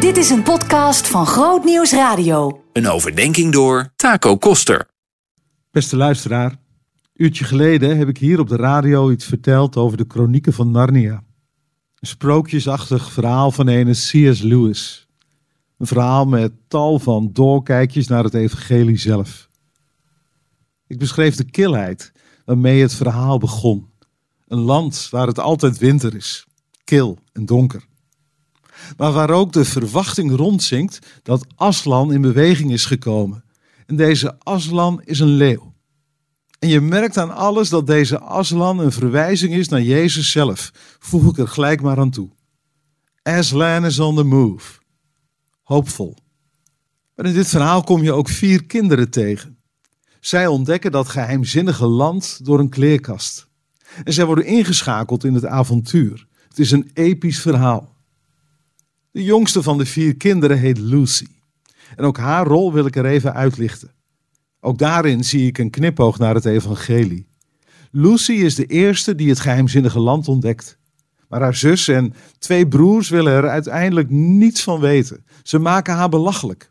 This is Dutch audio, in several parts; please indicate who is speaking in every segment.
Speaker 1: Dit is een podcast van Groot Nieuws Radio.
Speaker 2: Een overdenking door Taco Koster.
Speaker 3: Beste luisteraar, uurtje geleden heb ik hier op de radio iets verteld over de kronieken van Narnia. Een sprookjesachtig verhaal van ene C.S. Lewis. Een verhaal met tal van doorkijkjes naar het evangelie zelf. Ik beschreef de kilheid waarmee het verhaal begon. Een land waar het altijd winter is, kil en donker. Maar waar ook de verwachting rondzinkt dat Aslan in beweging is gekomen. En deze Aslan is een leeuw. En je merkt aan alles dat deze Aslan een verwijzing is naar Jezus zelf. Voeg ik er gelijk maar aan toe. Aslan is on the move. Hoopvol. Maar in dit verhaal kom je ook vier kinderen tegen. Zij ontdekken dat geheimzinnige land door een kleerkast. En zij worden ingeschakeld in het avontuur. Het is een episch verhaal. De jongste van de vier kinderen heet Lucy. En ook haar rol wil ik er even uitlichten. Ook daarin zie ik een knipoog naar het evangelie. Lucy is de eerste die het geheimzinnige land ontdekt. Maar haar zus en twee broers willen er uiteindelijk niets van weten. Ze maken haar belachelijk.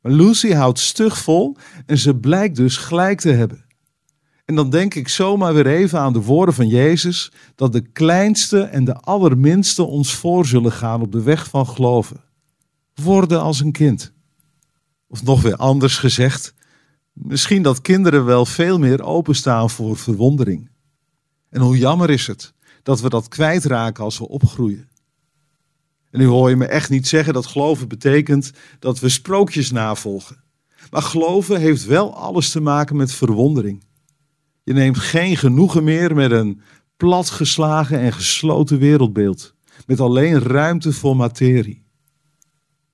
Speaker 3: Maar Lucy houdt stug vol en ze blijkt dus gelijk te hebben. En dan denk ik zomaar weer even aan de woorden van Jezus, dat de kleinste en de allerminste ons voor zullen gaan op de weg van geloven. Worden als een kind. Of nog weer anders gezegd, misschien dat kinderen wel veel meer openstaan voor verwondering. En hoe jammer is het dat we dat kwijtraken als we opgroeien. En nu hoor je me echt niet zeggen dat geloven betekent dat we sprookjes navolgen. Maar geloven heeft wel alles te maken met verwondering. Je neemt geen genoegen meer met een platgeslagen en gesloten wereldbeeld, met alleen ruimte voor materie.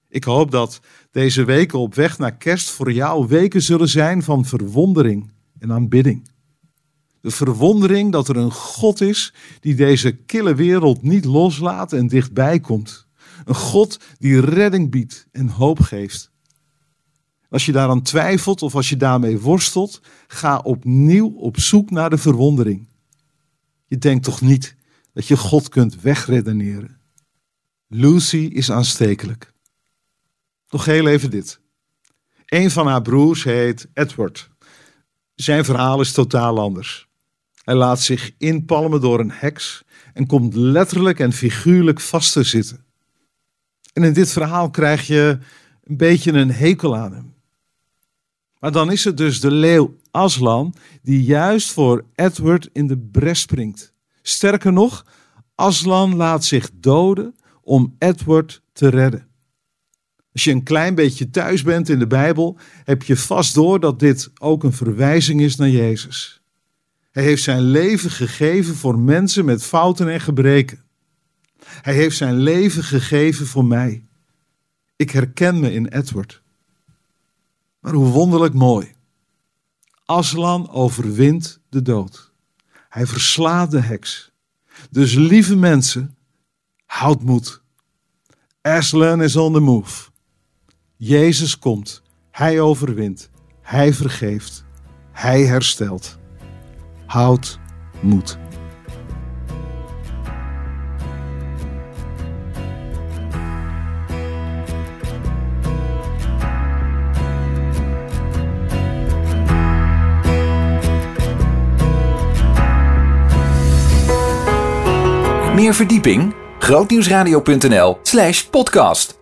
Speaker 3: Ik hoop dat deze weken op weg naar kerst voor jou weken zullen zijn van verwondering en aanbidding. De verwondering dat er een God is die deze kille wereld niet loslaat en dichtbij komt. Een God die redding biedt en hoop geeft. Als je daaraan twijfelt of als je daarmee worstelt, ga opnieuw op zoek naar de verwondering. Je denkt toch niet dat je God kunt wegredeneren. Lucy is aanstekelijk. Nog heel even dit. Een van haar broers heet Edward. Zijn verhaal is totaal anders. Hij laat zich inpalmen door een heks en komt letterlijk en figuurlijk vast te zitten. En in dit verhaal krijg je een beetje een hekel aan hem. Maar dan is het dus de leeuw Aslan die juist voor Edward in de bres springt. Sterker nog, Aslan laat zich doden om Edward te redden. Als je een klein beetje thuis bent in de Bijbel, heb je vast door dat dit ook een verwijzing is naar Jezus. Hij heeft zijn leven gegeven voor mensen met fouten en gebreken. Hij heeft zijn leven gegeven voor mij. Ik herken me in Edward. Maar hoe wonderlijk mooi. Aslan overwint de dood. Hij verslaat de heks. Dus lieve mensen, houd moed. Aslan is on the move. Jezus komt. Hij overwint. Hij vergeeft. Hij herstelt. Houd moed.
Speaker 2: Meer verdieping? grootnieuwsradio.nl slash podcast